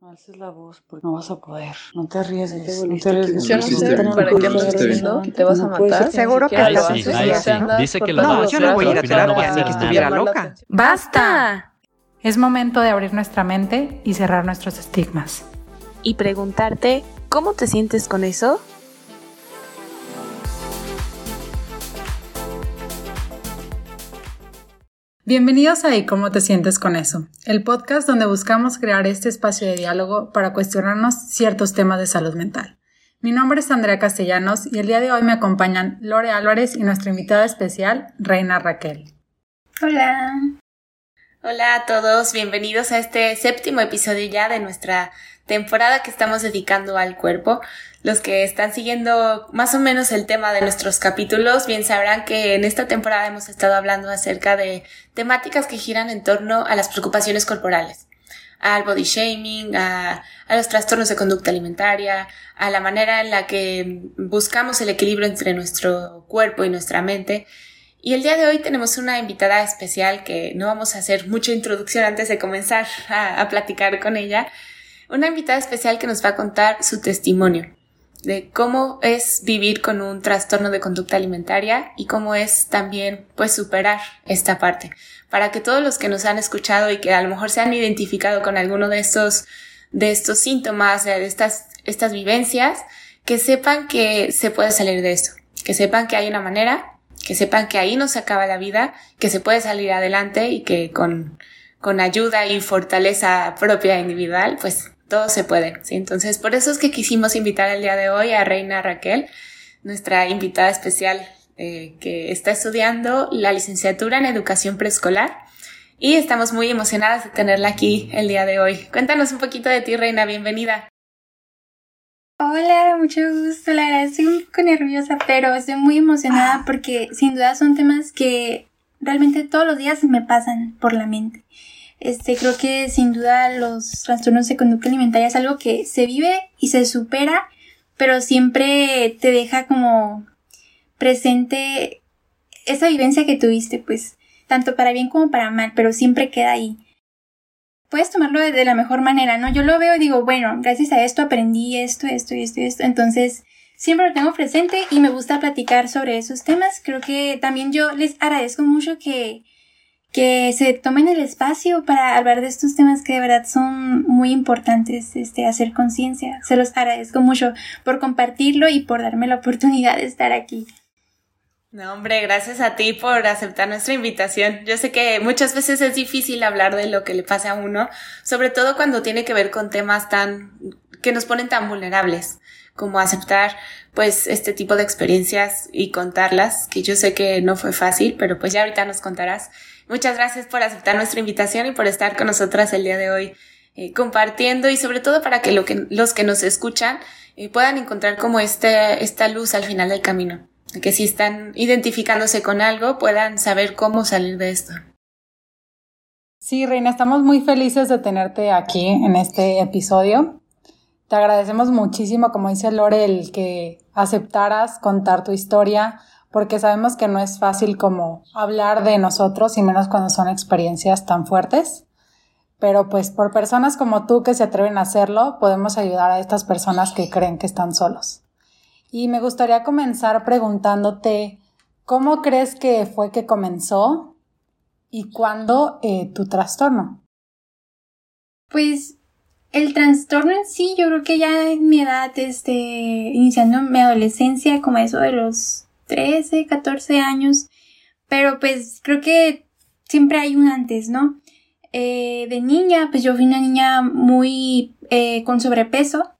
No alces la voz porque no vas a poder. No te arriesgues. te No te arriesgues. Yo no sé para qué me está estás diciendo que te vas a No matar. Seguro que Ahí sí. Dice que lo todas va a las hacer, yo no voy a ir a terapia, ni que estuviera la loca. ¡Basta! Es momento de abrir nuestra mente y cerrar nuestros estigmas. y preguntarte cómo te sientes con eso. Bienvenidos a ¿Y cómo te sientes con eso? El podcast donde buscamos crear este espacio de diálogo para cuestionarnos ciertos temas de salud mental. Mi nombre es Andrea Castellanos y el día de hoy me acompañan Lore Álvarez y nuestra invitada especial, Reina Raquel. Hola. Hola a todos, bienvenidos a este séptimo episodio ya de nuestra temporada que estamos dedicando al cuerpo. Los que están siguiendo más o menos el tema de nuestros capítulos bien sabrán que en esta temporada hemos estado hablando acerca de temáticas que giran en torno a las preocupaciones corporales, al body shaming, a, a los trastornos de conducta alimentaria, a la manera en la que buscamos el equilibrio entre nuestro cuerpo y nuestra mente. Y el día de hoy tenemos una invitada especial que no vamos a hacer mucha introducción antes de comenzar a, a platicar con ella. Una invitada especial que nos va a contar su testimonio de cómo es vivir con un trastorno de conducta alimentaria y cómo es también pues superar esta parte. Para que todos los que nos han escuchado y que a lo mejor se han identificado con alguno de estos de estos síntomas de estas estas vivencias que sepan que se puede salir de esto que sepan que hay una manera que sepan que ahí no se acaba la vida que se puede salir adelante y que con con ayuda y fortaleza propia individual pues todo se puede. ¿sí? Entonces, por eso es que quisimos invitar el día de hoy a Reina Raquel, nuestra invitada especial eh, que está estudiando la licenciatura en educación preescolar. Y estamos muy emocionadas de tenerla aquí el día de hoy. Cuéntanos un poquito de ti, Reina, bienvenida. Hola, mucho gusto. La verdad estoy un poco nerviosa, pero estoy muy emocionada porque sin duda son temas que realmente todos los días me pasan por la mente. Este, creo que sin duda los trastornos de conducta alimentaria es algo que se vive y se supera, pero siempre te deja como presente esa vivencia que tuviste, pues, tanto para bien como para mal, pero siempre queda ahí. Puedes tomarlo de, la mejor manera, ¿no? Yo lo veo y digo, bueno, gracias a esto aprendí esto, esto y esto y esto, entonces siempre lo tengo presente y me gusta platicar sobre esos temas. Creo que también yo les agradezco mucho que, que se tomen el espacio para hablar de estos temas que de verdad son muy importantes, este, hacer conciencia. Se los agradezco mucho por compartirlo y por darme la oportunidad de estar aquí. No, hombre, gracias a ti por aceptar nuestra invitación. Yo sé que muchas veces es difícil hablar de lo que le pasa a uno, sobre todo cuando tiene que ver con temas tan que nos ponen tan vulnerables, como aceptar pues este tipo de experiencias y contarlas, que yo sé que no fue fácil, pero pues ya ahorita nos contarás. Muchas gracias por aceptar nuestra invitación y por estar con nosotras el día de hoy eh, compartiendo y sobre todo para que, lo que los que nos escuchan eh, puedan encontrar como este, esta luz al final del camino. Que si están identificándose con algo puedan saber cómo salir de esto. Sí, Reina, estamos muy felices de tenerte aquí en este episodio. Te agradecemos muchísimo, como dice Lore, el que aceptaras contar tu historia, porque sabemos que no es fácil como hablar de nosotros y menos cuando son experiencias tan fuertes. Pero pues por personas como tú que se atreven a hacerlo, podemos ayudar a estas personas que creen que están solos. Y me gustaría comenzar preguntándote, ¿cómo crees que fue que comenzó y cuándo eh, tu trastorno? Pues el trastorno en sí, yo creo que ya en mi edad, este, iniciando mi adolescencia, como eso de los 13, 14 años, pero pues creo que siempre hay un antes, ¿no? Eh, de niña, pues yo fui una niña muy eh, con sobrepeso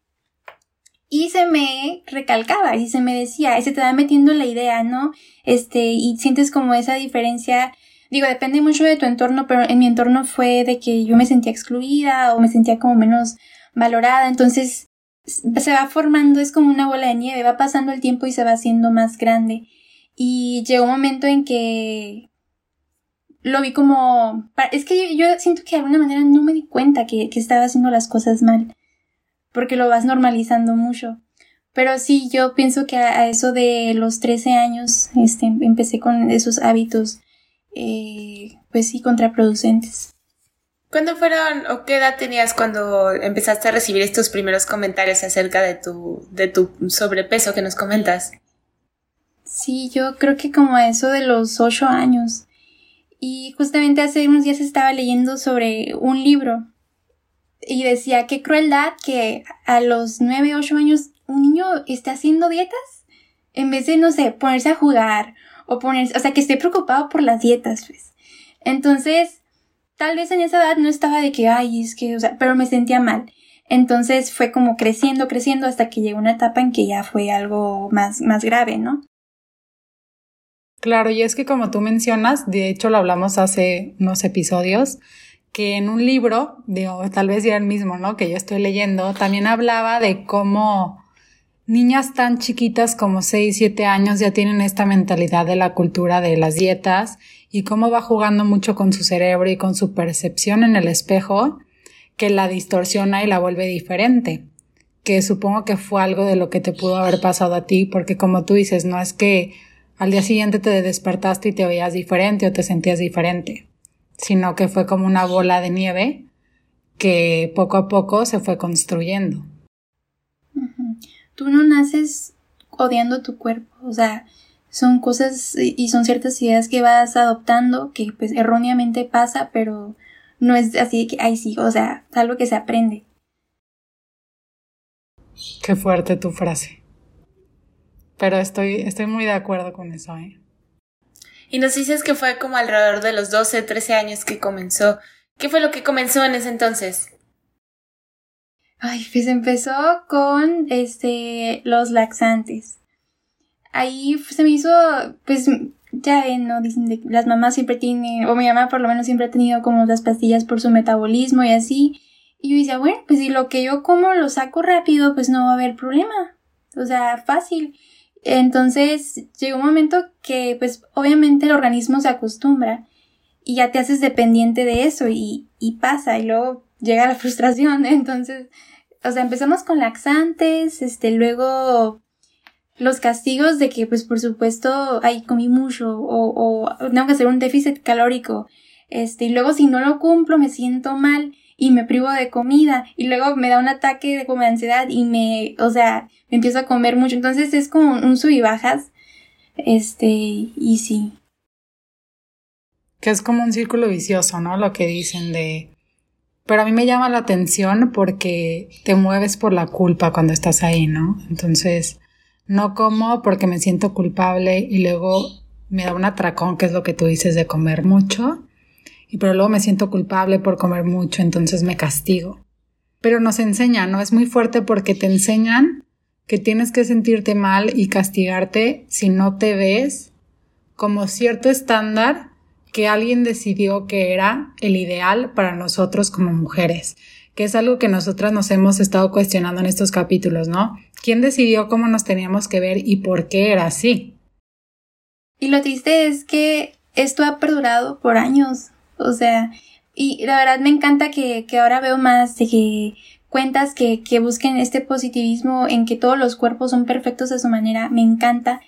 y se me recalcaba y se me decía, se te va metiendo la idea, ¿no? Este, y sientes como esa diferencia Digo, depende mucho de tu entorno, pero en mi entorno fue de que yo me sentía excluida o me sentía como menos valorada. Entonces se va formando, es como una bola de nieve, va pasando el tiempo y se va haciendo más grande. Y llegó un momento en que lo vi como... Es que yo, siento que de alguna manera no me di cuenta que, que estaba haciendo las cosas mal, porque lo vas normalizando mucho. Pero sí, yo pienso que a, a eso de los 13 años este, empecé con esos hábitos eh, pues sí, contraproducentes. ¿Cuándo fueron o qué edad tenías cuando empezaste a recibir estos primeros comentarios acerca de tu, de tu sobrepeso que nos comentas? Sí, yo creo que como a eso de los ocho años. Y justamente hace unos días estaba leyendo sobre un libro y decía qué crueldad que a los nueve, ocho años un niño esté haciendo dietas en vez de, no sé, ponerse a jugar o ponerse, o sea, que esté preocupado por las dietas, pues. Entonces, tal vez en esa edad no estaba de que, ay, es que, o sea, pero me sentía mal. Entonces fue como creciendo, creciendo hasta que llegó una etapa en que ya fue algo más, más grave, ¿no? Claro, y es que como tú mencionas, de hecho lo hablamos hace unos episodios, que en un libro, digo, tal vez ya el mismo, ¿no? Que yo estoy leyendo, también hablaba de cómo niñas tan chiquitas como 6, 7 años ya tienen esta mentalidad de la cultura de las dietas y cómo va jugando mucho con su cerebro y con su percepción en el espejo que la distorsiona y la vuelve diferente. Que supongo que fue algo de lo que te pudo haber pasado a ti, porque como tú dices, no es que al día siguiente te despertaste y te veías diferente o te sentías diferente, sino que fue como una bola de nieve que poco a poco se fue construyendo. Tú no naces odiando tu cuerpo, o sea, son cosas y son ciertas ideas que vas adoptando que pues erróneamente pasa, pero no es así que, ay sí, o sea, es algo que se aprende. Qué fuerte tu frase. Pero estoy, estoy muy de acuerdo con eso, ¿eh? Y nos dices que fue como alrededor de los 12, 13 años que comenzó. ¿Qué fue lo que comenzó en ese entonces? Ay, pues empezó con este los laxantes. Ahí se me hizo, pues ya ¿no? Dicen que las mamás siempre tienen, o mi mamá por lo menos siempre ha tenido como las pastillas por su metabolismo y así. Y yo decía, bueno, pues si lo que yo como lo saco rápido, pues no va a haber problema. O sea, fácil. Entonces llegó un momento que pues obviamente el organismo se acostumbra y ya te haces dependiente de eso y pasa y luego llega la frustración. Entonces, o sea, empezamos con laxantes, este, luego los castigos de que pues por supuesto ay comí mucho o, o tengo que hacer un déficit calórico este y luego si no lo cumplo me siento mal y me privo de comida y luego me da un ataque de como ansiedad y me o sea me empiezo a comer mucho. Entonces es como un sub y bajas este y sí. Que es como un círculo vicioso no lo que dicen de pero a mí me llama la atención porque te mueves por la culpa cuando estás ahí no entonces no como porque me siento culpable y luego me da un atracón, que es lo que tú dices de comer mucho. Y pero luego me siento culpable por comer mucho, entonces me castigo. Pero nos enseñan, ¿no? Es muy fuerte porque te enseñan que tienes que sentirte mal y castigarte si no te ves como cierto estándar que alguien decidió que era el ideal para nosotros como mujeres que es algo que nosotras nos hemos estado cuestionando en estos capítulos, ¿no? ¿Quién decidió cómo nos teníamos que ver y por qué era así? Y lo triste es que esto ha perdurado por años, o sea, y la verdad me encanta que, que ahora veo más de que cuentas que, que busquen este positivismo en que todos los cuerpos son perfectos a su manera, me encanta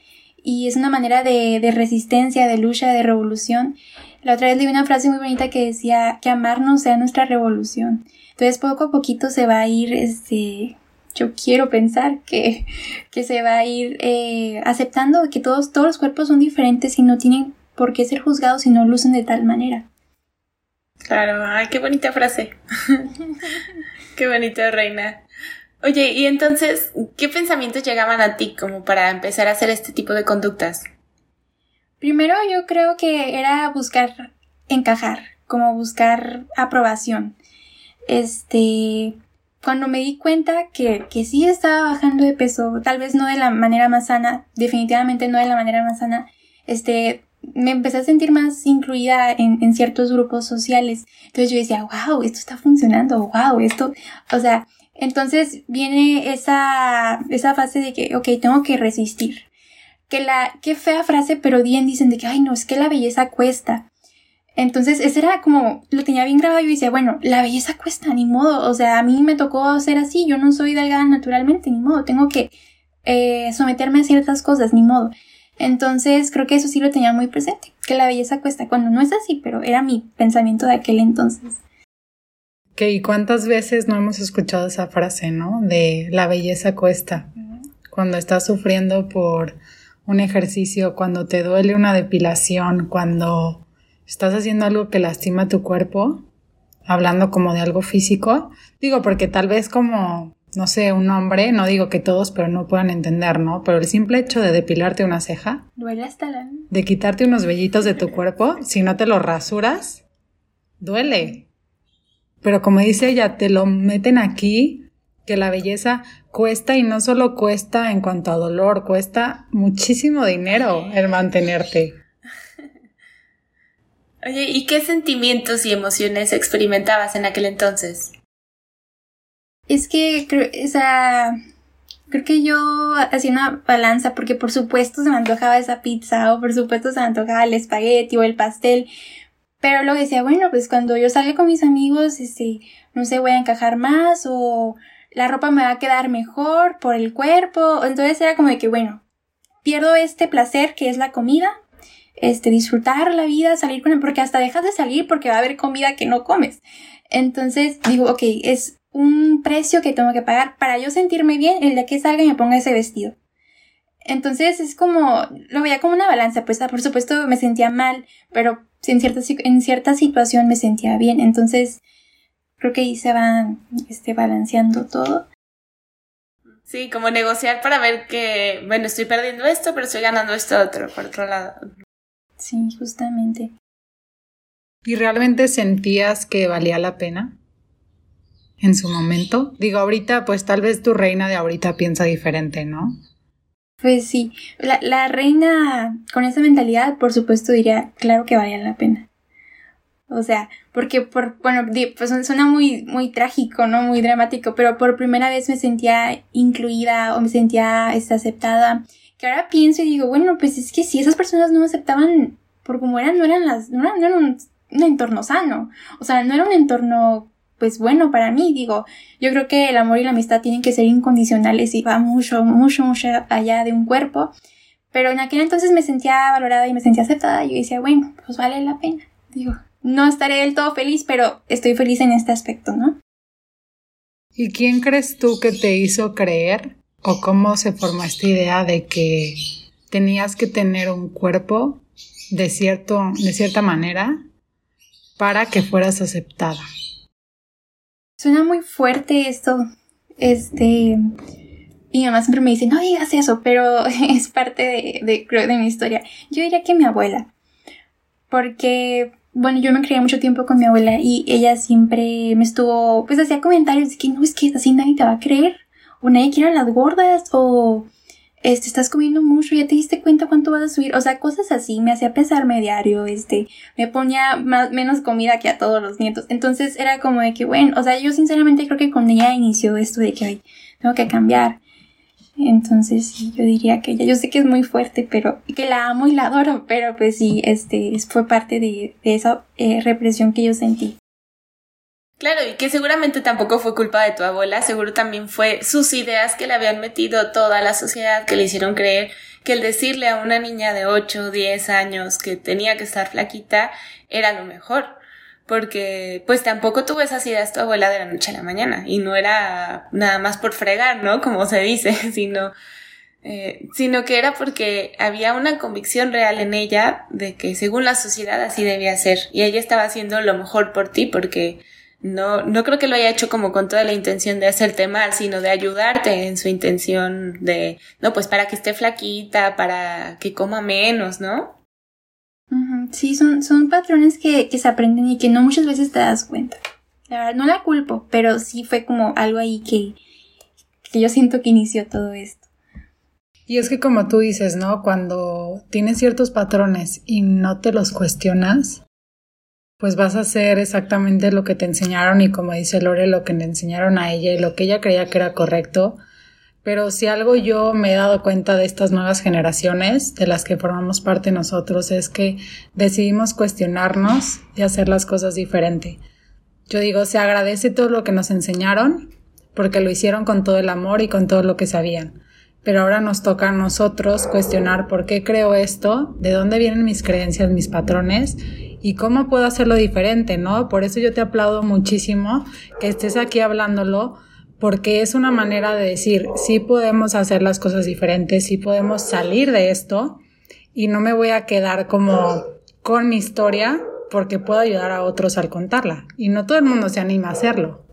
y es una manera de, de, resistencia, de lucha, de revolución. La otra vez leí una frase muy bonita que decía que amarnos sea nuestra revolución. Entonces poco a poquito se va a ir, este, yo quiero pensar que, que se va a ir eh, aceptando que todos, todos los cuerpos son diferentes y no tienen por qué ser juzgados si no lucen de tal manera. Claro, ay, qué bonita frase. qué bonita reina. Oye, y entonces, ¿qué pensamientos llegaban a ti como para empezar a hacer este tipo de conductas? Primero yo creo que era buscar encajar, como buscar aprobación este, cuando me di cuenta que, que sí estaba bajando de peso, tal vez no de la manera más sana, definitivamente no de la manera más sana, este, me empecé a sentir más incluida en, en ciertos grupos sociales. Entonces yo decía, wow, esto está funcionando, wow, esto, o sea, entonces viene esa, esa fase de que, ok, tengo que resistir. Que la, qué fea frase, pero bien dicen de que, ay, no, es que la belleza cuesta. Entonces, ese era como, lo tenía bien grabado y yo decía, bueno, la belleza cuesta, ni modo, o sea, a mí me tocó ser así, yo no soy delgada naturalmente, ni modo, tengo que eh, someterme a ciertas cosas, ni modo. Entonces, creo que eso sí lo tenía muy presente, que la belleza cuesta, cuando no es así, pero era mi pensamiento de aquel entonces. Que y cuántas veces no hemos escuchado esa frase, ¿no? De la belleza cuesta. Cuando estás sufriendo por un ejercicio, cuando te duele una depilación, cuando estás haciendo algo que lastima tu cuerpo, hablando como de algo físico, digo porque tal vez como, no sé, un hombre, no digo que todos, pero no puedan entender, ¿no? Pero el simple hecho de depilarte una ceja, Duele hasta la... de quitarte unos vellitos de tu cuerpo, si no te los rasuras, duele. Pero como dice ella, te lo meten aquí, que la belleza cuesta y no solo cuesta en cuanto a dolor, cuesta muchísimo dinero el mantenerte. Oye, ¿y qué sentimientos y emociones experimentabas en aquel entonces? Es que, creo, o sea, creo que yo hacía una balanza porque por supuesto se me antojaba esa pizza o por supuesto se me antojaba el espagueti o el pastel. Pero luego decía, bueno, pues cuando yo salga con mis amigos, este, no sé, voy a encajar más o la ropa me va a quedar mejor por el cuerpo. Entonces era como de que, bueno, pierdo este placer que es la comida, este, disfrutar la vida, salir con él, porque hasta dejas de salir porque va a haber comida que no comes. Entonces digo, ok, es un precio que tengo que pagar para yo sentirme bien el día que salga y me ponga ese vestido. Entonces es como, lo veía como una balanza, pues por supuesto me sentía mal, pero en cierta, en cierta situación me sentía bien. Entonces creo que ahí se va este, balanceando todo. Sí, como negociar para ver que, bueno, estoy perdiendo esto, pero estoy ganando esto otro, por otro lado. Sí, justamente. ¿Y realmente sentías que valía la pena? En su momento. Digo, ahorita, pues tal vez tu reina de ahorita piensa diferente, ¿no? Pues sí, la, la reina con esa mentalidad, por supuesto, diría, claro que valía la pena. O sea, porque por, bueno, pues suena muy, muy trágico, ¿no? Muy dramático, pero por primera vez me sentía incluida o me sentía este, aceptada. Que ahora pienso y digo, bueno, pues es que si esas personas no me aceptaban por como eran, no eran las, no, eran, no era un, un entorno sano. O sea, no era un entorno pues bueno para mí, digo, yo creo que el amor y la amistad tienen que ser incondicionales y va mucho, mucho, mucho allá de un cuerpo. Pero en aquel entonces me sentía valorada y me sentía aceptada y yo decía, bueno, pues vale la pena. Digo, no estaré del todo feliz, pero estoy feliz en este aspecto, ¿no? ¿Y quién crees tú que te hizo creer o cómo se formó esta idea de que tenías que tener un cuerpo de, cierto, de cierta manera para que fueras aceptada? Suena muy fuerte esto. Este. Mi mamá siempre me dice, no digas eso, pero es parte de, de, creo, de mi historia. Yo diría que mi abuela. Porque bueno, yo me crié mucho tiempo con mi abuela y ella siempre me estuvo, pues hacía comentarios de que no, es que así nadie te va a creer, o nadie quiere a las gordas, o este, estás comiendo mucho, ya te diste cuenta cuánto vas a subir, o sea, cosas así, me hacía pesarme diario, este, me ponía más, menos comida que a todos los nietos, entonces era como de que, bueno, o sea, yo sinceramente creo que con ella inició esto de que, ay, tengo que cambiar, entonces sí, yo diría que ella, yo sé que es muy fuerte, pero que la amo y la adoro, pero pues sí, este fue parte de, esa eh, represión que yo sentí. Claro, y que seguramente tampoco fue culpa de tu abuela, seguro también fue sus ideas que le habían metido toda la sociedad, que le hicieron creer que el decirle a una niña de 8 o 10 años que tenía que estar flaquita era lo mejor porque pues tampoco tuvo esas ideas tu abuela de la noche a la mañana y no era nada más por fregar, ¿no? Como se dice, sino, eh, sino que era porque había una convicción real en ella de que según la sociedad así debía ser y ella estaba haciendo lo mejor por ti porque no, no creo que lo haya hecho como con toda la intención de hacerte mal, sino de ayudarte en su intención de, no, pues para que esté flaquita, para que coma menos, ¿no? Sí, son, son patrones que, que, se aprenden y que no muchas veces te das cuenta. La verdad, no la culpo, pero sí fue como algo ahí que, que yo siento que inició todo esto. Y es que como tú dices, ¿no? Cuando tienes ciertos patrones y no te los cuestionas, pues vas a hacer exactamente lo que te enseñaron y como dice Lore, lo que le enseñaron a ella y lo que ella creía que era correcto, pero si algo yo me he dado cuenta de estas nuevas generaciones, de las que formamos parte nosotros, es que decidimos cuestionarnos y hacer las cosas diferente. Yo digo, se agradece todo lo que nos enseñaron, porque lo hicieron con todo el amor y con todo lo que sabían. Pero ahora nos toca a nosotros cuestionar por qué creo esto, de dónde vienen mis creencias, mis patrones, y cómo puedo hacerlo diferente, ¿no? Por eso yo te aplaudo muchísimo que estés aquí hablándolo, porque es una manera de decir, sí podemos hacer las cosas diferentes, sí podemos salir de esto y no me voy a quedar como con mi historia porque puedo ayudar a otros al contarla. Y no todo el mundo se anima a hacerlo.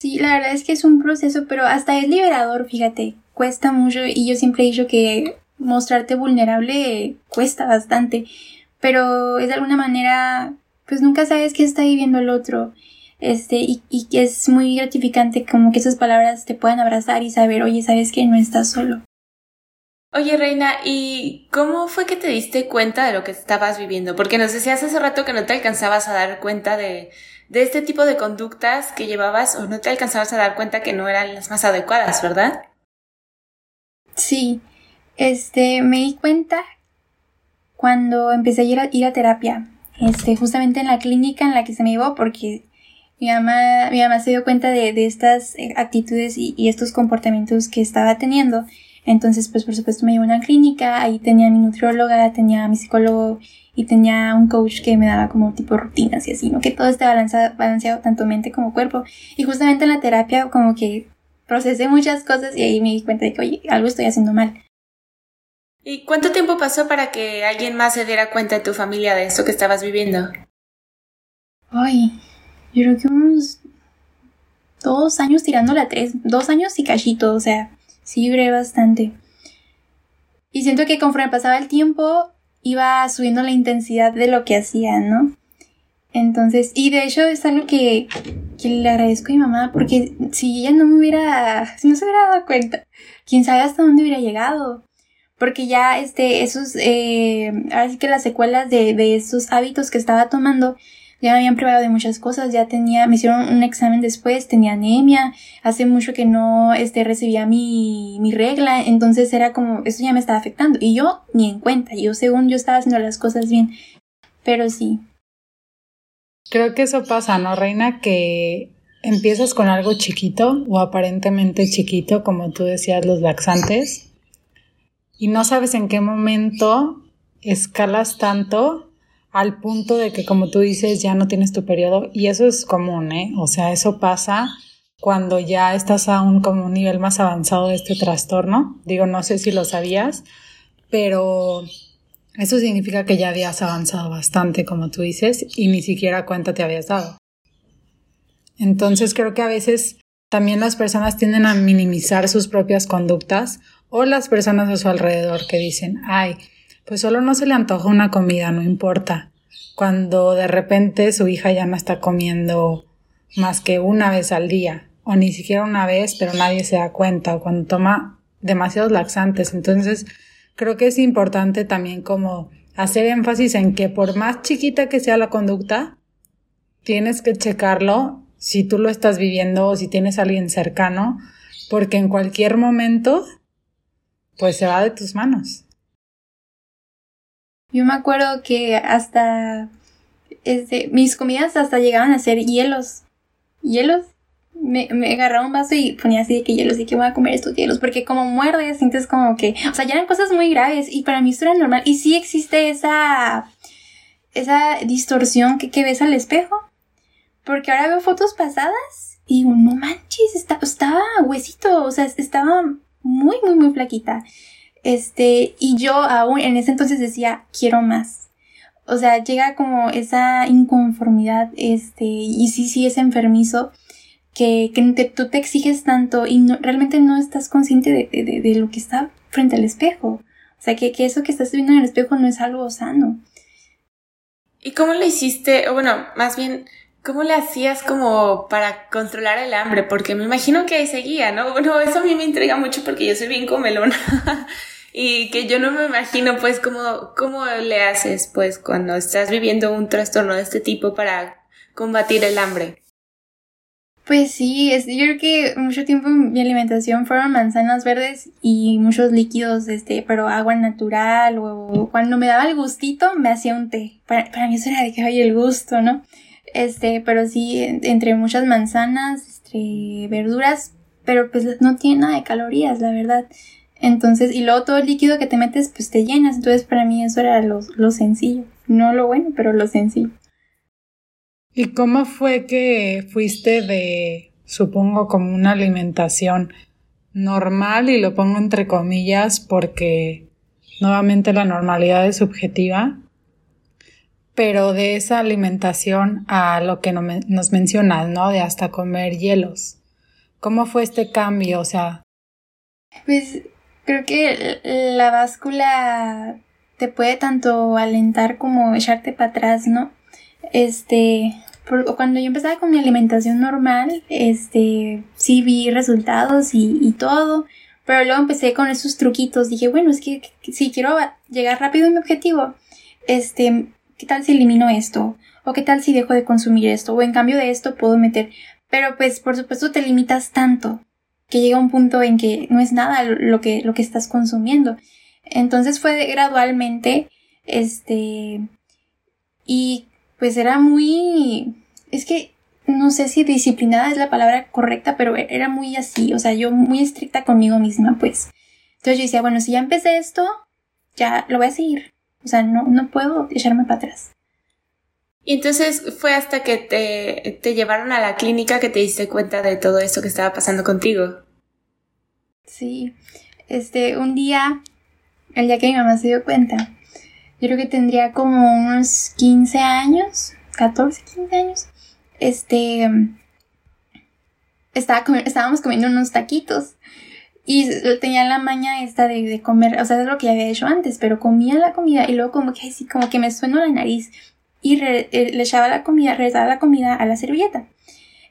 Sí, la verdad es que es un proceso, pero hasta es liberador, fíjate, cuesta mucho y yo siempre he dicho que mostrarte vulnerable cuesta bastante, pero es de alguna manera, pues nunca sabes qué está viviendo el otro, este, y, y es muy gratificante como que esas palabras te puedan abrazar y saber, oye, sabes que no estás solo. Oye, Reina, ¿y cómo fue que te diste cuenta de lo que estabas viviendo? Porque nos decías hace rato que no te alcanzabas a dar cuenta de, de este tipo de conductas que llevabas o no te alcanzabas a dar cuenta que no eran las más adecuadas, ¿verdad? Sí, este, me di cuenta cuando empecé a ir a, ir a terapia, este, justamente en la clínica en la que se me llevó porque mi mamá, mi mamá se dio cuenta de, de estas eh, actitudes y, y, estos comportamientos que estaba teniendo. Entonces, pues por supuesto me llevó a una clínica, ahí tenía mi nutrióloga, tenía mi psicólogo y tenía un coach que me daba como tipo rutinas y así, ¿no? Que todo esté balanceado, balanceado tanto mente como cuerpo. Y justamente en la terapia como que procesé muchas cosas y ahí me di cuenta de que, oye, algo estoy haciendo mal. ¿Y cuánto tiempo pasó para que alguien más se diera cuenta de tu familia de esto que estabas viviendo? Ay, yo creo que unos dos años tirándola a tres, dos años y cachito, o sea, sí duré bastante. Y siento que conforme pasaba el tiempo, iba subiendo la intensidad de lo que hacía, ¿no? Entonces, y de hecho es algo que, que le agradezco a mi mamá, porque si ella no me hubiera, si no se hubiera dado cuenta, quién sabe hasta dónde hubiera llegado. Porque ya, este, esos, eh, ahora sí que las secuelas de, de esos hábitos que estaba tomando, ya me habían privado de muchas cosas, ya tenía, me hicieron un examen después, tenía anemia, hace mucho que no, este, recibía mi, mi regla, entonces era como, eso ya me estaba afectando, y yo ni en cuenta, yo según yo estaba haciendo las cosas bien, pero sí. Creo que eso pasa, ¿no, Reina? Que empiezas con algo chiquito o aparentemente chiquito, como tú decías, los laxantes, y no sabes en qué momento escalas tanto al punto de que, como tú dices, ya no tienes tu periodo. Y eso es común, ¿eh? O sea, eso pasa cuando ya estás a un, como un nivel más avanzado de este trastorno. Digo, no sé si lo sabías, pero eso significa que ya habías avanzado bastante, como tú dices, y ni siquiera cuenta te habías dado. Entonces creo que a veces también las personas tienden a minimizar sus propias conductas o las personas a su alrededor que dicen, ay, pues solo no se le antoja una comida, no importa. Cuando de repente su hija ya no está comiendo más que una vez al día, o ni siquiera una vez, pero nadie se da cuenta, o cuando toma demasiados laxantes. Entonces, creo que es importante también como hacer énfasis en que por más chiquita que sea la conducta, tienes que checarlo si tú lo estás viviendo o si tienes alguien cercano, porque en cualquier momento, pues se va de tus manos. Yo me acuerdo que hasta este, mis comidas hasta llegaban a ser hielos. ¿Hielos? Me, me agarraba un vaso y ponía así de que hielos y que voy a comer estos hielos. Porque como muerdes, sientes como que. O sea, ya eran cosas muy graves. Y para mí esto era normal. Y sí existe esa. esa distorsión que, ves al espejo. Porque ahora veo fotos pasadas y digo, no manches, está, estaba huesito. O sea, estaba muy, muy, muy flaquita. Este, y yo aún en ese entonces decía, quiero más. O sea, llega como esa inconformidad, este, y sí, sí es enfermizo, que, que te, tú te exiges tanto y no, realmente no estás consciente de, de, lo que está frente al espejo. O sea, que, que eso que estás viendo en el espejo no es algo sano. ¿Y cómo lo hiciste? O bueno, más bien, ¿Cómo le hacías como para controlar el hambre? Porque me imagino que ahí seguía, ¿no? Bueno, eso a mí me intriga mucho porque yo soy bien comelona. y que yo no me imagino, pues, cómo, cómo le haces, pues, cuando estás viviendo un trastorno de este tipo para combatir el hambre. Pues sí, es, yo creo que mucho tiempo mi alimentación fueron manzanas verdes y muchos líquidos, este, pero agua natural o cuando me daba el gustito me hacía un té. Para, para mí eso era de que hay el gusto, ¿no? Este, pero sí, entre muchas manzanas, entre verduras, pero pues no tiene nada de calorías, la verdad. Entonces, y luego todo el líquido que te metes, pues te llenas. Entonces, para mí eso era lo, lo sencillo. no lo bueno, pero lo sencillo. ¿Y cómo fue que fuiste de, supongo, como una alimentación normal, y lo pongo entre comillas porque nuevamente la normalidad es subjetiva, pero de esa alimentación a lo que nos mencionas, ¿no? De hasta comer hielos. ¿Cómo fue este cambio? O sea... Pues creo que la báscula te puede tanto alentar como echarte para atrás, ¿no? Este, cuando yo empezaba con mi alimentación normal, este, sí vi resultados y, y todo, pero luego empecé con esos truquitos. Dije, bueno, es que si quiero llegar rápido a mi objetivo, este, ¿qué tal si elimino esto? ¿O qué tal si dejo de consumir esto? O en cambio de esto puedo meter. Pero pues por supuesto te limitas tanto que llega un punto en que no es nada lo que, lo que estás consumiendo. Entonces fue gradualmente, este, y pues era muy, es que no sé si disciplinada es la palabra correcta, pero era muy así, o sea, yo muy estricta conmigo misma, pues. Entonces yo decía, bueno, si ya empecé esto, ya lo voy a seguir. O sea, no, no puedo echarme para atrás. Y entonces fue hasta que te, te llevaron a la clínica que te diste cuenta de todo esto que estaba pasando contigo. Sí, este, un día, el día que mi mamá se dio cuenta, yo creo que tendría como unos 15 años, 14, 15 años, este, estaba estábamos comiendo unos taquitos y tenía la maña esta de, comer, o sea, es lo que había hecho antes, pero comía la comida y luego como que así, como que me sueno la nariz y eh, le echaba la comida, regresaba la comida a la servilleta.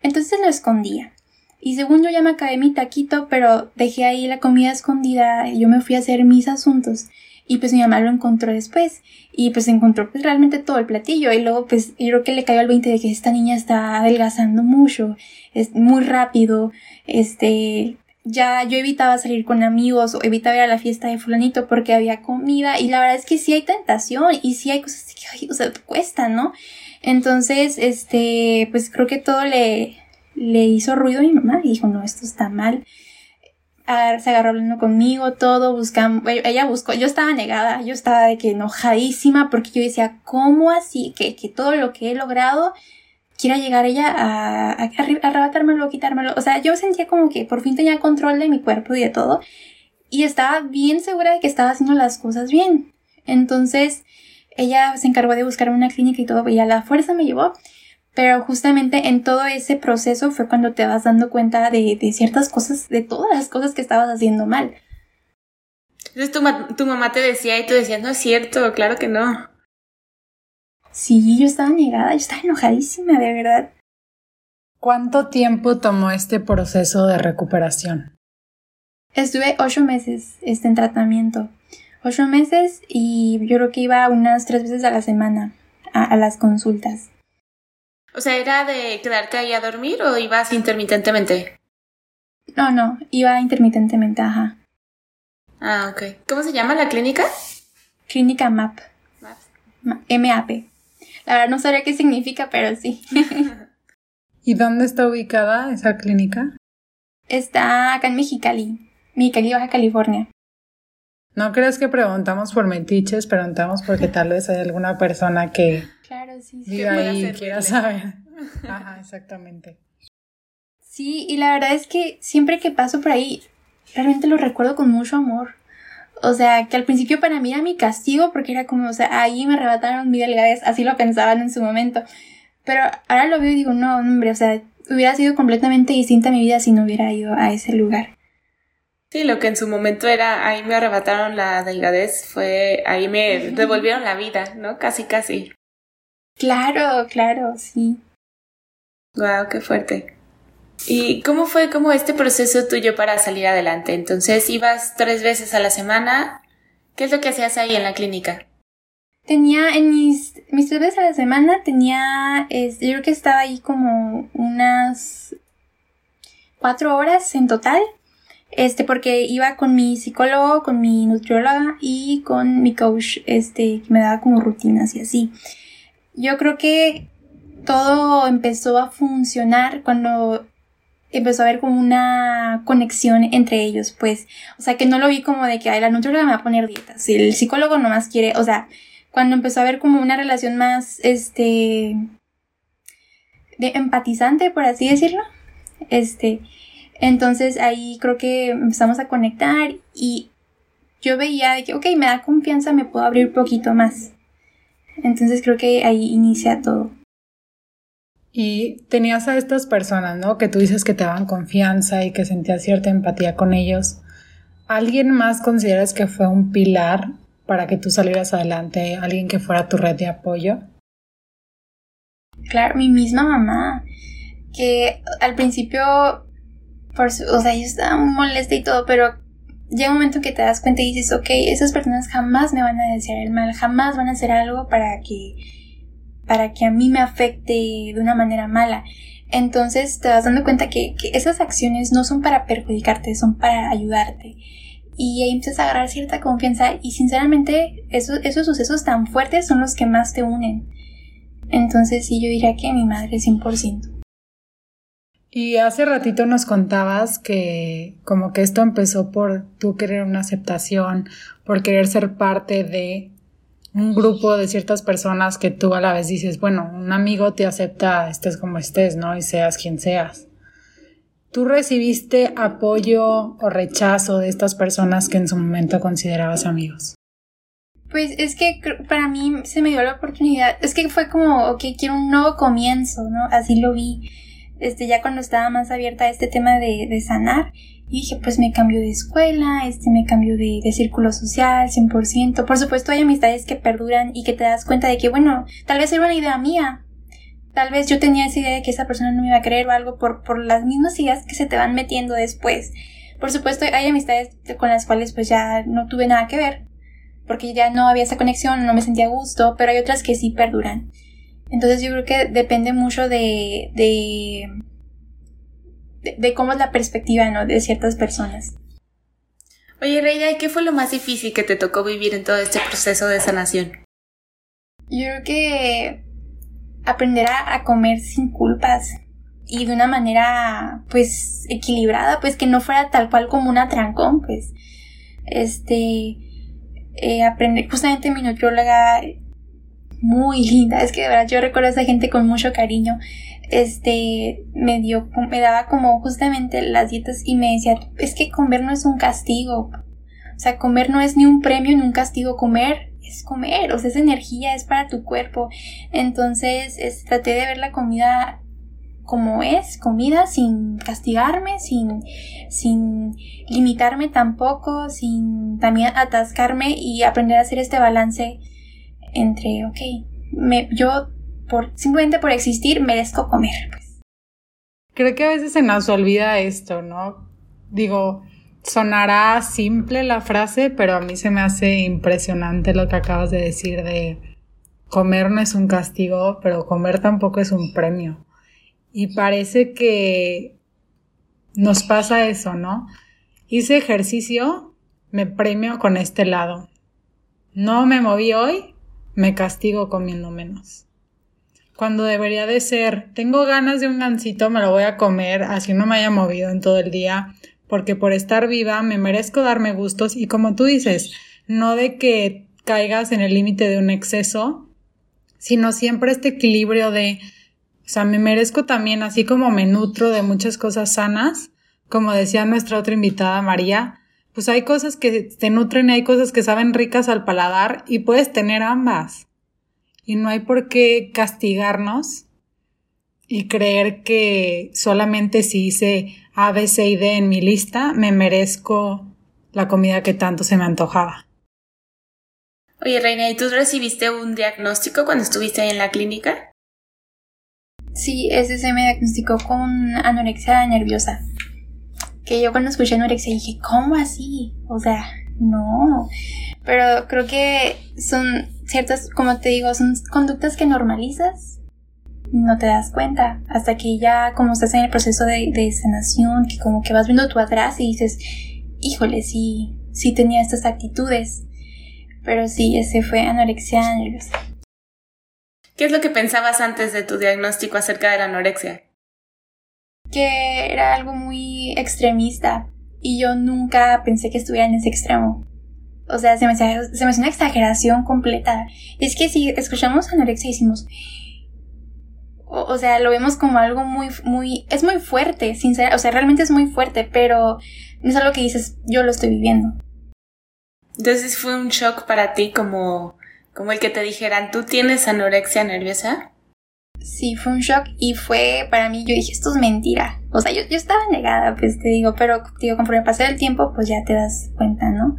Entonces lo escondía. Y según yo ya me acabé mi taquito, pero dejé ahí la comida escondida, yo me fui a hacer mis asuntos. Y pues mi mamá lo encontró después. Y pues encontró pues realmente todo el platillo. Y luego pues creo que le cayó al 20 de que esta niña está adelgazando mucho. Es muy rápido. Este, ya yo evitaba salir con amigos o evitaba ir a la fiesta de fulanito porque había comida y la verdad es que sí hay tentación y sí hay cosas que, o sea, cuesta, ¿no? Entonces, este, pues creo que todo le, le hizo ruido a mi mamá y dijo, no, esto está mal. se agarró hablando conmigo, todo, buscamos, ella buscó, yo estaba negada, yo estaba de que enojadísima porque yo decía, ¿cómo así? Que, que todo lo que he logrado quiera llegar ella a, a, arrebatármelo, quitármelo. O sea, yo sentía como que por fin tenía control de mi cuerpo y de todo. Y estaba bien segura de que estaba haciendo las cosas bien. Entonces, ella se encargó de buscar una clínica y todo, y a la fuerza me llevó. Pero justamente en todo ese proceso fue cuando te vas dando cuenta de, de ciertas cosas, de todas las cosas que estabas haciendo mal. Entonces tu, tu mamá te decía y tú decías, no es cierto, claro que no. Sí, yo estaba negada, yo estaba enojadísima, de verdad. ¿Cuánto tiempo tomó este proceso de recuperación? Estuve ocho meses este, en tratamiento. Ocho meses y yo creo que iba unas tres veces a la semana a, a las consultas. O sea, ¿era de quedarte ahí a dormir o ibas intermitentemente? No, no, iba intermitentemente, ajá. Ah, ok. ¿Cómo se llama la clínica? Clínica MAP. MAP. La verdad no sabría qué significa, pero sí. ¿Y dónde está ubicada esa clínica? Está acá en Mexicali, Mexicali, Baja California. No crees que preguntamos por metiches, preguntamos porque tal vez hay alguna persona que claro, sí, sí. ahí y quiera saber. Ajá, exactamente. Sí, y la verdad es que siempre que paso por ahí, realmente lo recuerdo con mucho amor. O sea, que al principio para mí era mi castigo porque era como, o sea, ahí me arrebataron mi delgadez, así lo pensaban en su momento. Pero ahora lo veo y digo, no, hombre, o sea, hubiera sido completamente distinta mi vida si no hubiera ido a ese lugar. Sí, lo que en su momento era, ahí me arrebataron la delgadez, fue, ahí me devolvieron la vida, ¿no? Casi, casi. Claro, claro, sí. Wow, qué fuerte. ¿Y cómo fue como este proceso tuyo para salir adelante? Entonces, ibas tres veces a la semana. ¿Qué es lo que hacías ahí en la clínica? Tenía en mis, mis tres veces a la semana, tenía, yo creo que estaba ahí como unas cuatro horas en total. Este, porque iba con mi psicólogo, con mi nutrióloga y con mi coach, este, que me daba como rutinas y así. Yo creo que todo empezó a funcionar cuando empezó a haber como una conexión entre ellos, pues, o sea, que no lo vi como de que, ay, la nutrióloga me va a poner dietas, si el psicólogo nomás quiere, o sea, cuando empezó a haber como una relación más, este, de empatizante, por así decirlo, este, entonces ahí creo que empezamos a conectar y yo veía de que, ok, me da confianza, me puedo abrir un poquito más. Entonces creo que ahí inicia todo. Y tenías a estas personas, ¿no? Que tú dices que te daban confianza y que sentías cierta empatía con ellos. ¿Alguien más consideras que fue un pilar para que tú salieras adelante? ¿Alguien que fuera tu red de apoyo? Claro, mi misma mamá, que al principio, por o sea, yo estaba molesta y todo, pero llega un momento que te das cuenta y dices, ok, esas personas jamás me van a desear el mal, jamás van a hacer algo para que, para que a mí me afecte de una manera mala. Entonces te vas dando cuenta que, esas acciones no son para perjudicarte, son para ayudarte. Y ahí empiezas a agarrar cierta confianza y sinceramente esos, esos sucesos tan fuertes son los que más te unen. Entonces sí, yo diría que mi madre 100%. Y hace ratito nos contabas que como que esto empezó por tú querer una aceptación, por querer ser parte de un grupo de ciertas personas que tú a la vez dices, bueno, un amigo te acepta, estés como estés, ¿no? Y seas quien seas. ¿Tú recibiste apoyo o rechazo de estas personas que en su momento considerabas amigos? Pues es que para mí se me dio la oportunidad, es que fue como, ok, quiero un nuevo comienzo, ¿no? Así lo vi este, ya cuando estaba más abierta a este tema de, sanar, y dije, pues me cambio de escuela, este, me cambio de, de círculo social, 100%. Por supuesto hay amistades que perduran y que te das cuenta de que, bueno, tal vez era una idea mía. Tal vez yo tenía esa idea de que esa persona no me iba a creer o algo por, por las mismas ideas que se te van metiendo después. Por supuesto hay amistades con las cuales pues ya no tuve nada que ver, porque ya no había esa conexión, no me sentía a gusto, pero hay otras que sí perduran. Entonces yo creo que depende mucho de, de, de, cómo es la perspectiva ¿no? de ciertas personas. Oye, Reina, ¿y qué fue lo más difícil que te tocó vivir en todo este proceso de sanación? Yo creo que aprender a, comer sin culpas y de una manera pues equilibrada, pues que no fuera tal cual como un atrancón, pues este eh, aprender, justamente mi nutrióloga muy linda. Es que de verdad yo recuerdo a esa gente con mucho cariño. Este me dio, me daba como justamente las dietas y me decía, es que comer no es un castigo. O sea, comer no es ni un premio ni un castigo. Comer es comer, o sea, es energía, es para tu cuerpo. Entonces, traté de ver la comida como es, comida, sin castigarme, sin, sin limitarme tampoco, sin también atascarme y aprender a hacer este balance entre, ok, me, yo por, simplemente por existir merezco comer. Pues. Creo que a veces se nos olvida esto, ¿no? Digo, sonará simple la frase, pero a mí se me hace impresionante lo que acabas de decir de comer no es un castigo, pero comer tampoco es un premio. Y parece que nos pasa eso, ¿no? Hice ejercicio, me premio con este lado. No me moví hoy, me castigo comiendo menos. Cuando debería de ser, tengo ganas de un gansito, me lo voy a comer, así no me haya movido en todo el día, porque por estar viva me merezco darme gustos y como tú dices, no de que caigas en el límite de un exceso, sino siempre este equilibrio de, o sea, me merezco también, así como me nutro de muchas cosas sanas, como decía nuestra otra invitada María, pues hay cosas que te nutren y hay cosas que saben ricas al paladar y puedes tener ambas. Y no hay por qué castigarnos y creer que solamente si hice A, B, C y D en mi lista me merezco la comida que tanto se me antojaba. Oye, Reina, ¿y tú recibiste un diagnóstico cuando estuviste ahí en la clínica? Sí, ese se me diagnosticó con anorexia nerviosa que yo cuando escuché anorexia dije, ¿cómo así? O sea, no. Pero creo que son ciertas, como te digo, son conductas que normalizas, no te das cuenta, hasta que ya como estás en el proceso de, de sanación, que como que vas viendo tú atrás y dices, híjole, sí, sí tenía estas actitudes. Pero sí, ese fue anorexia. ¿Qué es lo que pensabas antes de tu diagnóstico acerca de la anorexia? Que era algo muy extremista y yo nunca pensé que estuviera en ese extremo. O sea, se me, se me hace una exageración completa. Es que si escuchamos anorexia decimos, o, sea, lo vemos como algo muy, muy, es muy fuerte, sincera, o sea, realmente es muy fuerte, pero no es algo que dices, yo lo estoy viviendo. Entonces fue un shock para ti como, como el que te dijeran, ¿tú tienes anorexia nerviosa? Sí, fue un shock y fue para mí, yo dije, esto es mentira. O sea, yo, yo estaba negada, pues te digo, pero digo, conforme pasé el tiempo, pues ya te das cuenta, ¿no?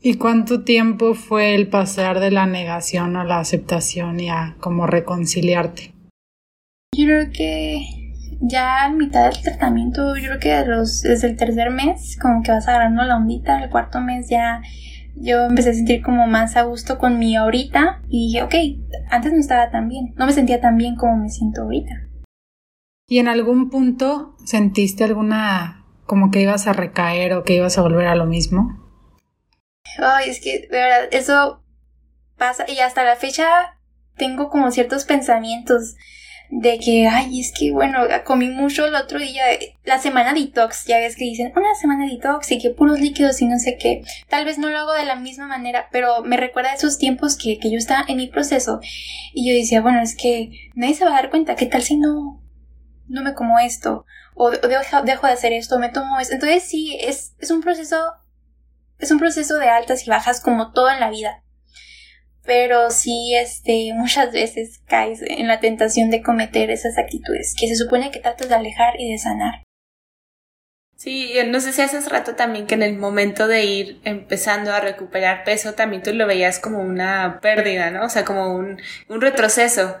¿Y cuánto tiempo fue el pasar de la negación a la aceptación y a como reconciliarte? Yo creo que ya a mitad del tratamiento, yo creo que los, desde el tercer mes, como que vas agarrando la ondita, el cuarto mes ya yo empecé a sentir como más a gusto con mi ahorita y dije, ok, antes no estaba tan bien, no me sentía tan bien como me siento ahorita. ¿Y en algún punto sentiste alguna como que ibas a recaer o que ibas a volver a lo mismo? Ay, es que de verdad, eso pasa y hasta la fecha tengo como ciertos pensamientos de que, ay, es que bueno, comí mucho el otro día, la semana detox, ya ves que dicen una semana detox y que puros líquidos y no sé qué. Tal vez no lo hago de la misma manera, pero me recuerda a esos tiempos que, que yo estaba en mi proceso y yo decía, bueno, es que nadie se va a dar cuenta, ¿qué tal si no, no me como esto? O, dejo, de hacer esto, me tomo esto. Entonces sí, es, es un proceso, es un proceso de altas y bajas como todo en la vida pero sí, este, muchas veces caes en la tentación de cometer esas actitudes que se supone que tratas de alejar y de sanar. Sí, no sé si hace rato también que en el momento de ir empezando a recuperar peso también tú lo veías como una pérdida, ¿no? O sea, como un, un retroceso.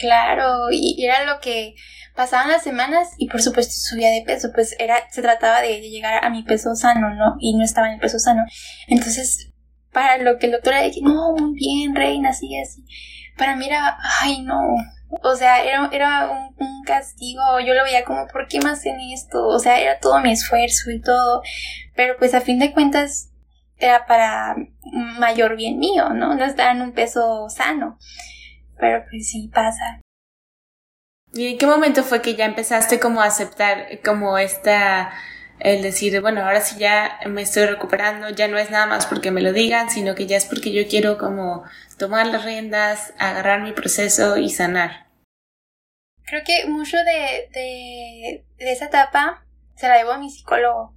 Claro, y era lo que pasaban las semanas y por supuesto subía de peso, pues era, se trataba de llegar a mi peso sano, ¿no? Y no estaba en el peso sano. Entonces para lo que el doctor era no, muy bien, reina, así, así. Para mí era, ay, no. O sea, era, era un, castigo. Yo lo veía como, ¿por qué más en esto? O sea, era todo mi esfuerzo y todo. Pero pues a fin de cuentas era para mayor bien mío, ¿no? No estaba en un peso sano. Pero pues sí pasa. ¿Y en qué momento fue que ya empezaste como a aceptar como esta el decir, bueno, ahora sí ya me estoy recuperando, ya no es nada más porque me lo digan, sino que ya es porque yo quiero como tomar las riendas, agarrar mi proceso y sanar. Creo que mucho de, de, esa etapa se la debo a mi psicólogo,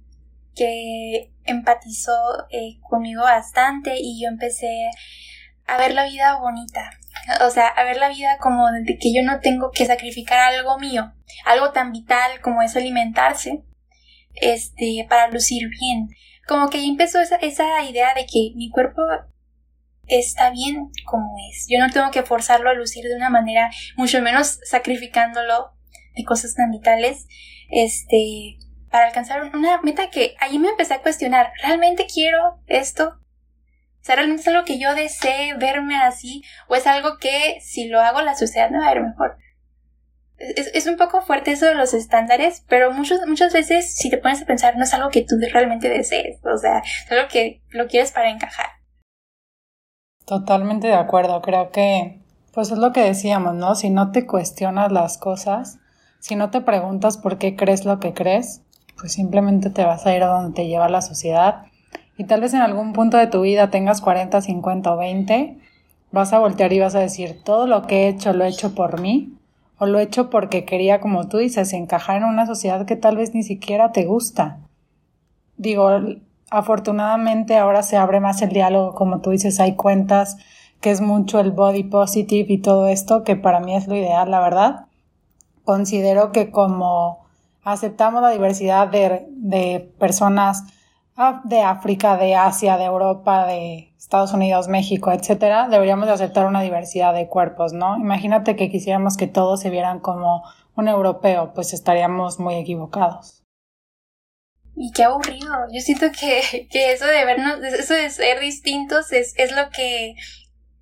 que empatizó eh, conmigo bastante y yo empecé a ver la vida bonita. O sea, a ver la vida como de que yo no tengo que sacrificar algo mío, algo tan vital como es alimentarse, este, para lucir bien. Como que empezó esa, esa idea de que mi cuerpo está bien como es. Yo no tengo que forzarlo a lucir de una manera, mucho menos sacrificándolo de cosas tan vitales, este, para alcanzar una meta que ahí me empecé a cuestionar, ¿realmente quiero esto? O ¿realmente es algo que yo desee verme así? ¿O es algo que si lo hago la sociedad me va a ver mejor? Es, un poco fuerte eso de los estándares, pero muchos, muchas veces si te pones a pensar no es algo que tú realmente desees, o sea, es algo que lo quieres para encajar. Totalmente de acuerdo, creo que pues es lo que decíamos, ¿no? Si no te cuestionas las cosas, si no te preguntas por qué crees lo que crees, pues simplemente te vas a ir a donde te lleva la sociedad y tal vez en algún punto de tu vida tengas 40, 50 o 20, vas a voltear y vas a decir, todo lo que he hecho lo he hecho por mí lo he hecho porque quería, como tú dices, encajar en una sociedad que tal vez ni siquiera te gusta. Digo, afortunadamente ahora se abre más el diálogo, como tú dices, hay cuentas que es mucho el body positive y todo esto, que para mí es lo ideal, la verdad. Considero que como aceptamos la diversidad de, de personas de África, de Asia, de Europa, de Estados Unidos, México, etcétera, deberíamos de aceptar una diversidad de cuerpos, ¿no? Imagínate que quisiéramos que todos se vieran como un europeo, pues estaríamos muy equivocados. Y qué aburrido. Yo siento que, que eso de vernos, eso de ser distintos es, es lo que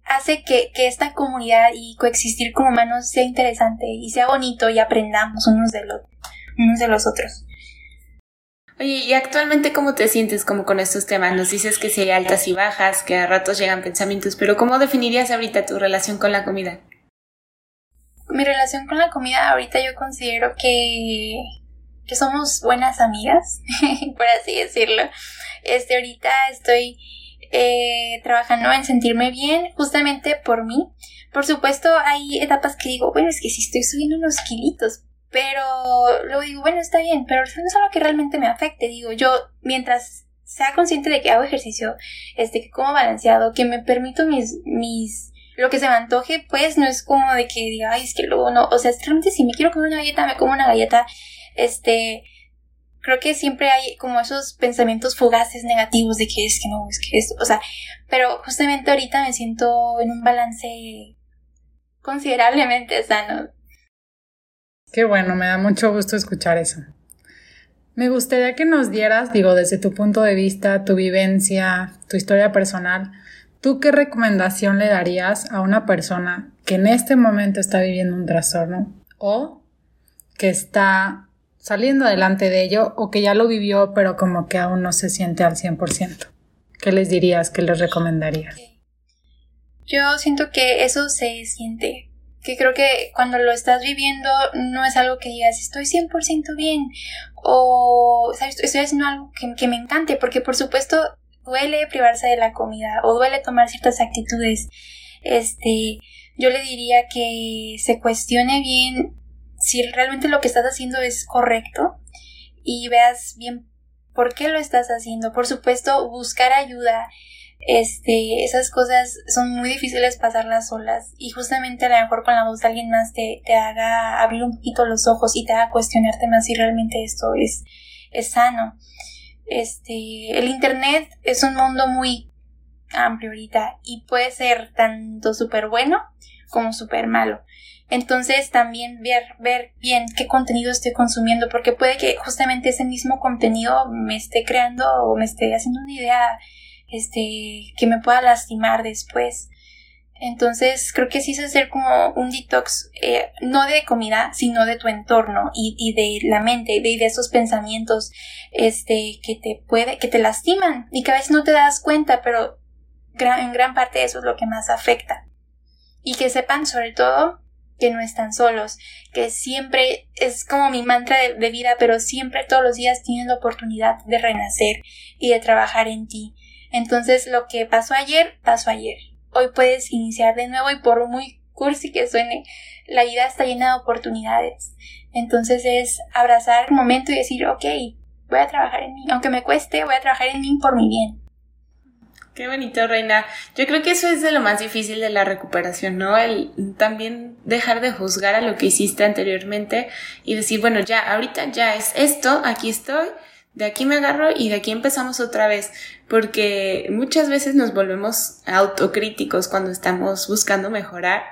hace que, que esta comunidad y coexistir como humanos sea interesante y sea bonito y aprendamos unos de los, unos de los otros. Oye, ¿y actualmente cómo te sientes como con estos temas? Nos dices que hay altas y bajas, que a ratos llegan pensamientos, pero ¿cómo definirías ahorita tu relación con la comida? Mi relación con la comida ahorita yo considero que, que somos buenas amigas, por así decirlo. Este, ahorita estoy eh, trabajando en sentirme bien justamente por mí. Por supuesto, hay etapas que digo, bueno, es que si estoy subiendo unos kilitos, pero luego digo, bueno, está bien, pero no es algo que realmente me afecte. Digo, yo, mientras sea consciente de que hago ejercicio, este, que como balanceado, que me permito mis, mis, lo que se me antoje, pues no es como de que diga, ay, es que luego no, o sea, realmente si me quiero comer una galleta, me como una galleta, este, creo que siempre hay como esos pensamientos fugaces negativos de que es que no, es que esto, o sea, pero justamente ahorita me siento en un balance considerablemente sano. Qué bueno, me da mucho gusto escuchar eso. Me gustaría que nos dieras, digo, desde tu punto de vista, tu vivencia, tu historia personal, ¿tú qué recomendación le darías a una persona que en este momento está viviendo un trastorno o que está saliendo adelante de ello o que ya lo vivió pero como que aún no se siente al 100%? ¿Qué les dirías? ¿Qué les recomendarías? Yo siento que eso se siente, que creo que cuando lo estás viviendo no es algo que digas estoy 100% bien o ¿sabes? estoy haciendo algo que, que me encante, porque por supuesto duele privarse de la comida o duele tomar ciertas actitudes. Este, yo le diría que se cuestione bien si realmente lo que estás haciendo es correcto y veas bien por qué lo estás haciendo. Por supuesto, buscar ayuda. Este, esas cosas son muy difíciles pasarlas solas y justamente a lo mejor con la voz de alguien más te, te haga abrir un poquito los ojos y te haga cuestionarte más si realmente esto es, es sano. Este, el internet es un mundo muy amplio ahorita y puede ser tanto súper bueno como súper malo. Entonces también ver, ver bien qué contenido estoy consumiendo, porque puede que justamente ese mismo contenido me esté creando o me esté haciendo una idea este, que me pueda lastimar después. Entonces creo que sí es hacer como un detox, eh, no de comida, sino de tu entorno y, de la mente, de, de esos pensamientos este, que te puede, que te lastiman y que a veces no te das cuenta, pero en gran parte eso es lo que más afecta. Y que sepan sobre todo que no están solos, que siempre es como mi mantra de, vida, pero siempre todos los días tienen la oportunidad de renacer y de trabajar en ti. Entonces lo que pasó ayer, pasó ayer. Hoy puedes iniciar de nuevo y por muy cursi que suene, la vida está llena de oportunidades. Entonces es abrazar el momento y decir, ok, voy a trabajar en mí. Aunque me cueste, voy a trabajar en mí por mi bien. Qué bonito, Reina. Yo creo que eso es de lo más difícil de la recuperación, ¿no? El también dejar de juzgar a lo que hiciste anteriormente y decir, bueno, ya, ahorita ya es esto, aquí estoy, de aquí me agarro y de aquí empezamos otra vez, porque muchas veces nos volvemos autocríticos cuando estamos buscando mejorar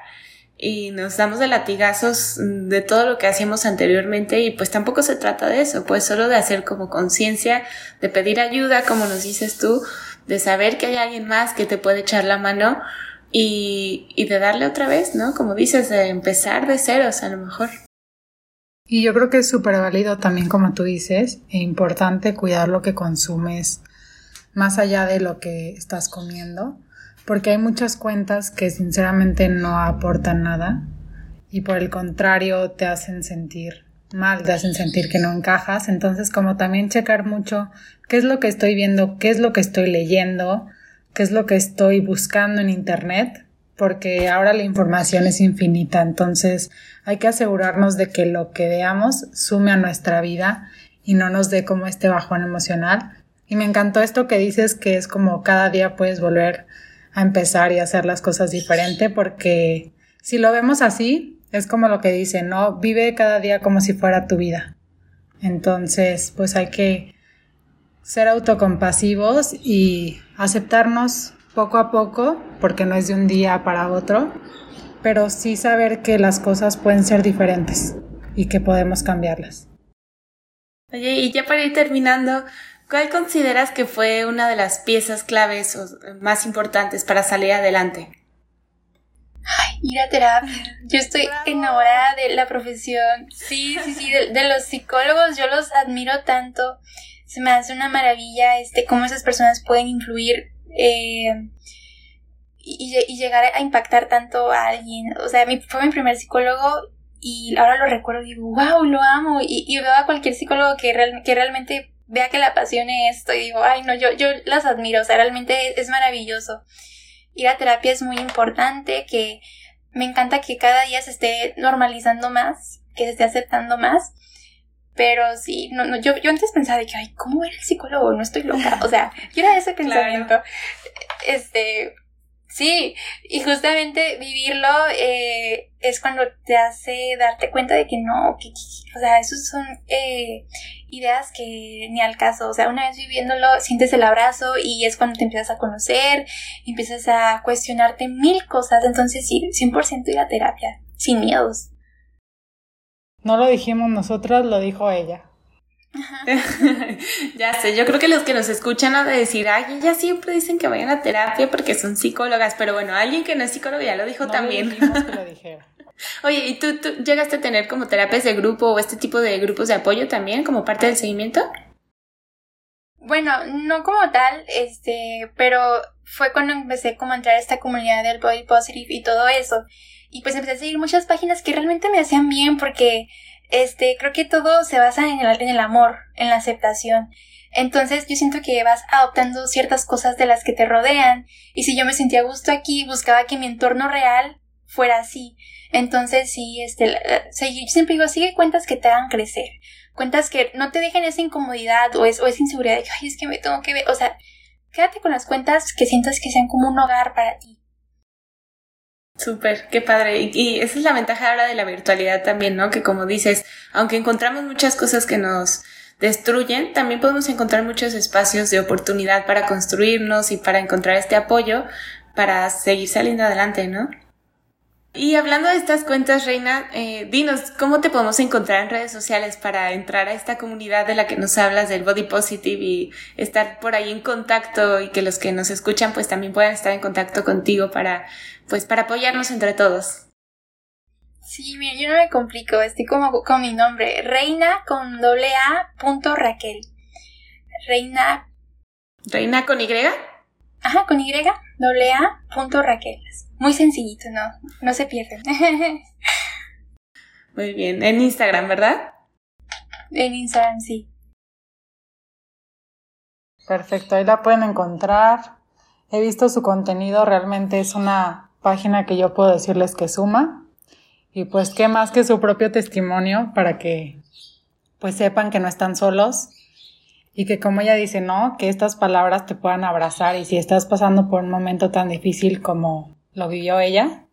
y nos damos de latigazos de todo lo que hacíamos anteriormente y pues tampoco se trata de eso, pues solo de hacer como conciencia, de pedir ayuda, como nos dices tú, de saber que hay alguien más que te puede echar la mano y, y de darle otra vez, ¿no? Como dices, de empezar de ceros a lo mejor. Y yo creo que es súper válido también, como tú dices, e importante cuidar lo que consumes más allá de lo que estás comiendo, porque hay muchas cuentas que sinceramente no aportan nada y por el contrario te hacen sentir mal, te hacen sentir que no encajas. Entonces, como también checar mucho qué es lo que estoy viendo, qué es lo que estoy leyendo, qué es lo que estoy buscando en Internet, porque ahora la información es infinita. Entonces, hay que asegurarnos de que lo que veamos sume a nuestra vida y no nos dé como este bajón emocional. Y me encantó esto que dices que es como cada día puedes volver a empezar y hacer las cosas diferente porque si lo vemos así, es como lo que dice, ¿no? Vive cada día como si fuera tu vida. Entonces, pues hay que ser autocompasivos y aceptarnos poco a poco, porque no es de un día para otro, pero sí saber que las cosas pueden ser diferentes y que podemos cambiarlas. Oye, y ya para ir terminando, ¿cuál consideras que fue una de las piezas claves o más importantes para salir adelante? Ay, ir a terapia. Yo estoy enamorada de la profesión. Sí, sí, sí, de, los psicólogos yo los admiro tanto. Se me hace una maravilla este cómo esas personas pueden influir eh, y, llegar a impactar tanto a alguien. O sea, fue mi primer psicólogo y ahora lo recuerdo y digo, wow, lo amo. Y, veo a cualquier psicólogo que, real, que realmente vea que la apasione esto y digo, ay, no, yo, yo las admiro, o sea, realmente es maravilloso. Ir a terapia es muy importante, que me encanta que cada día se esté normalizando más, que se esté aceptando más. Pero sí, no, no, yo, yo antes pensaba de que, ay, ¿cómo era el psicólogo? No estoy loca. O sea, yo era ese pensamiento. Este, Sí, y justamente vivirlo eh, es cuando te hace darte cuenta de que no, que, o sea, esos son eh, ideas que ni al caso, o sea, una vez viviéndolo sientes el abrazo y es cuando te empiezas a conocer, empiezas a cuestionarte mil cosas, entonces sí, 100% ir a terapia, sin miedos. No lo dijimos nosotras, lo dijo ella. ya sé, yo creo que los que nos escuchan han de decir, ay, ellas siempre dicen que vayan a terapia porque son psicólogas, pero bueno, alguien que no es psicólogo ya lo dijo también. que lo Oye, ¿y tú, tú llegaste a tener como terapias de grupo o este tipo de grupos de apoyo también como parte del seguimiento? Bueno, no como tal, este, pero fue cuando empecé como a entrar a esta comunidad del body positive y todo eso. Y pues empecé a seguir muchas páginas que realmente me hacían bien porque este, creo que todo se basa en el, en el amor, en la aceptación. Entonces yo siento que vas adoptando ciertas cosas de las que te rodean y si yo me sentía a gusto aquí, buscaba que mi entorno real fuera así. Entonces sí, este, siempre digo, sigue cuentas que te hagan crecer, cuentas que no te dejen esa incomodidad o, es, o esa inseguridad de que, ay, es que me tengo que ver, o sea, quédate con las cuentas que sientas que sean como un hogar para ti. Súper, qué padre. Y, esa es la ventaja ahora de la virtualidad también, ¿no? Que como dices, aunque encontramos muchas cosas que nos destruyen, también podemos encontrar muchos espacios de oportunidad para construirnos y para encontrar este apoyo para seguir saliendo adelante, ¿no? Y hablando de estas cuentas, Reina, eh, dinos, ¿cómo te podemos encontrar en redes sociales para entrar a esta comunidad de la que nos hablas del Body Positive y estar por ahí en contacto y que los que nos escuchan pues también puedan estar en contacto contigo para, pues, para apoyarnos entre todos? Sí, mira, yo no me complico, estoy como con mi nombre, Reina con doble A punto Raquel. Reina. ¿Reina con Y? Ajá, con Y, doble A punto Raquel. Muy sencillito, no, no se pierden. Muy bien, en Instagram, ¿verdad? En Instagram, sí. Perfecto, ahí la pueden encontrar. He visto su contenido, realmente es una página que yo puedo decirles que suma. Y pues qué más que su propio testimonio para que pues sepan que no están solos y que como ella dice, no, que estas palabras te puedan abrazar y si estás pasando por un momento tan difícil como lo vivió ella,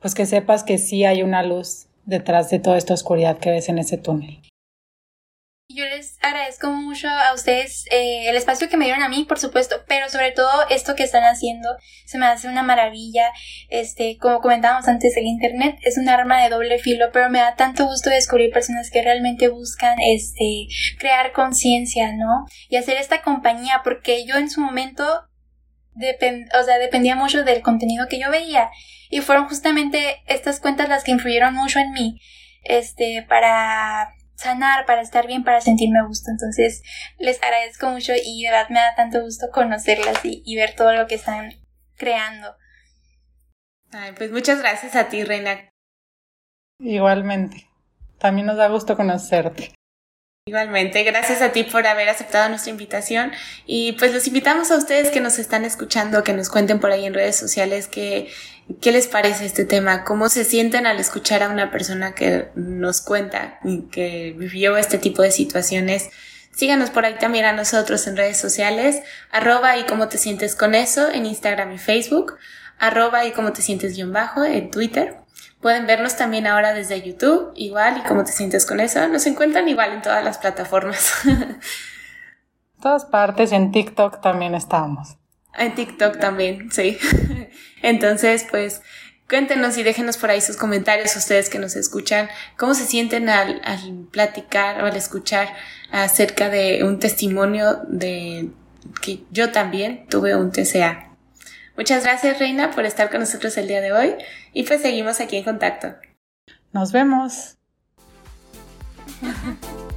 pues que sepas que sí hay una luz detrás de toda esta oscuridad que ves en ese túnel. Yo les agradezco mucho a ustedes eh, el espacio que me dieron a mí, por supuesto, pero sobre todo esto que están haciendo se me hace una maravilla. Este, como comentábamos antes, el internet es un arma de doble filo, pero me da tanto gusto descubrir personas que realmente buscan este crear conciencia, ¿no? Y hacer esta compañía, porque yo en su momento o sea, dependía mucho del contenido que yo veía. Y fueron justamente estas cuentas las que influyeron mucho en mí, este, para sanar, para estar bien, para sentirme a gusto. Entonces, les agradezco mucho y de verdad me da tanto gusto conocerlas y, y ver todo lo que están creando. Ay, pues muchas gracias a ti, Reina. Igualmente. También nos da gusto conocerte. Igualmente, gracias a ti por haber aceptado nuestra invitación y pues los invitamos a ustedes que nos están escuchando, que nos cuenten por ahí en redes sociales qué, qué les parece este tema, cómo se sienten al escuchar a una persona que nos cuenta que vivió este tipo de situaciones. Síganos por ahí también a nosotros en redes sociales, arroba y cómo te sientes con eso en Instagram y Facebook, arroba y cómo te sientes guion bajo en Twitter. Pueden vernos también ahora desde YouTube, igual, y cómo te sientes con eso. Nos encuentran igual en todas las plataformas. todas partes, en TikTok también estamos. En TikTok también, sí. Entonces, pues, cuéntenos y déjenos por ahí sus comentarios, ustedes que nos escuchan, cómo se sienten al, al platicar o al escuchar acerca de un testimonio de que yo también tuve un TCA. Muchas gracias, Reina, por estar con nosotros el día de hoy y pues seguimos aquí en contacto. Nos vemos.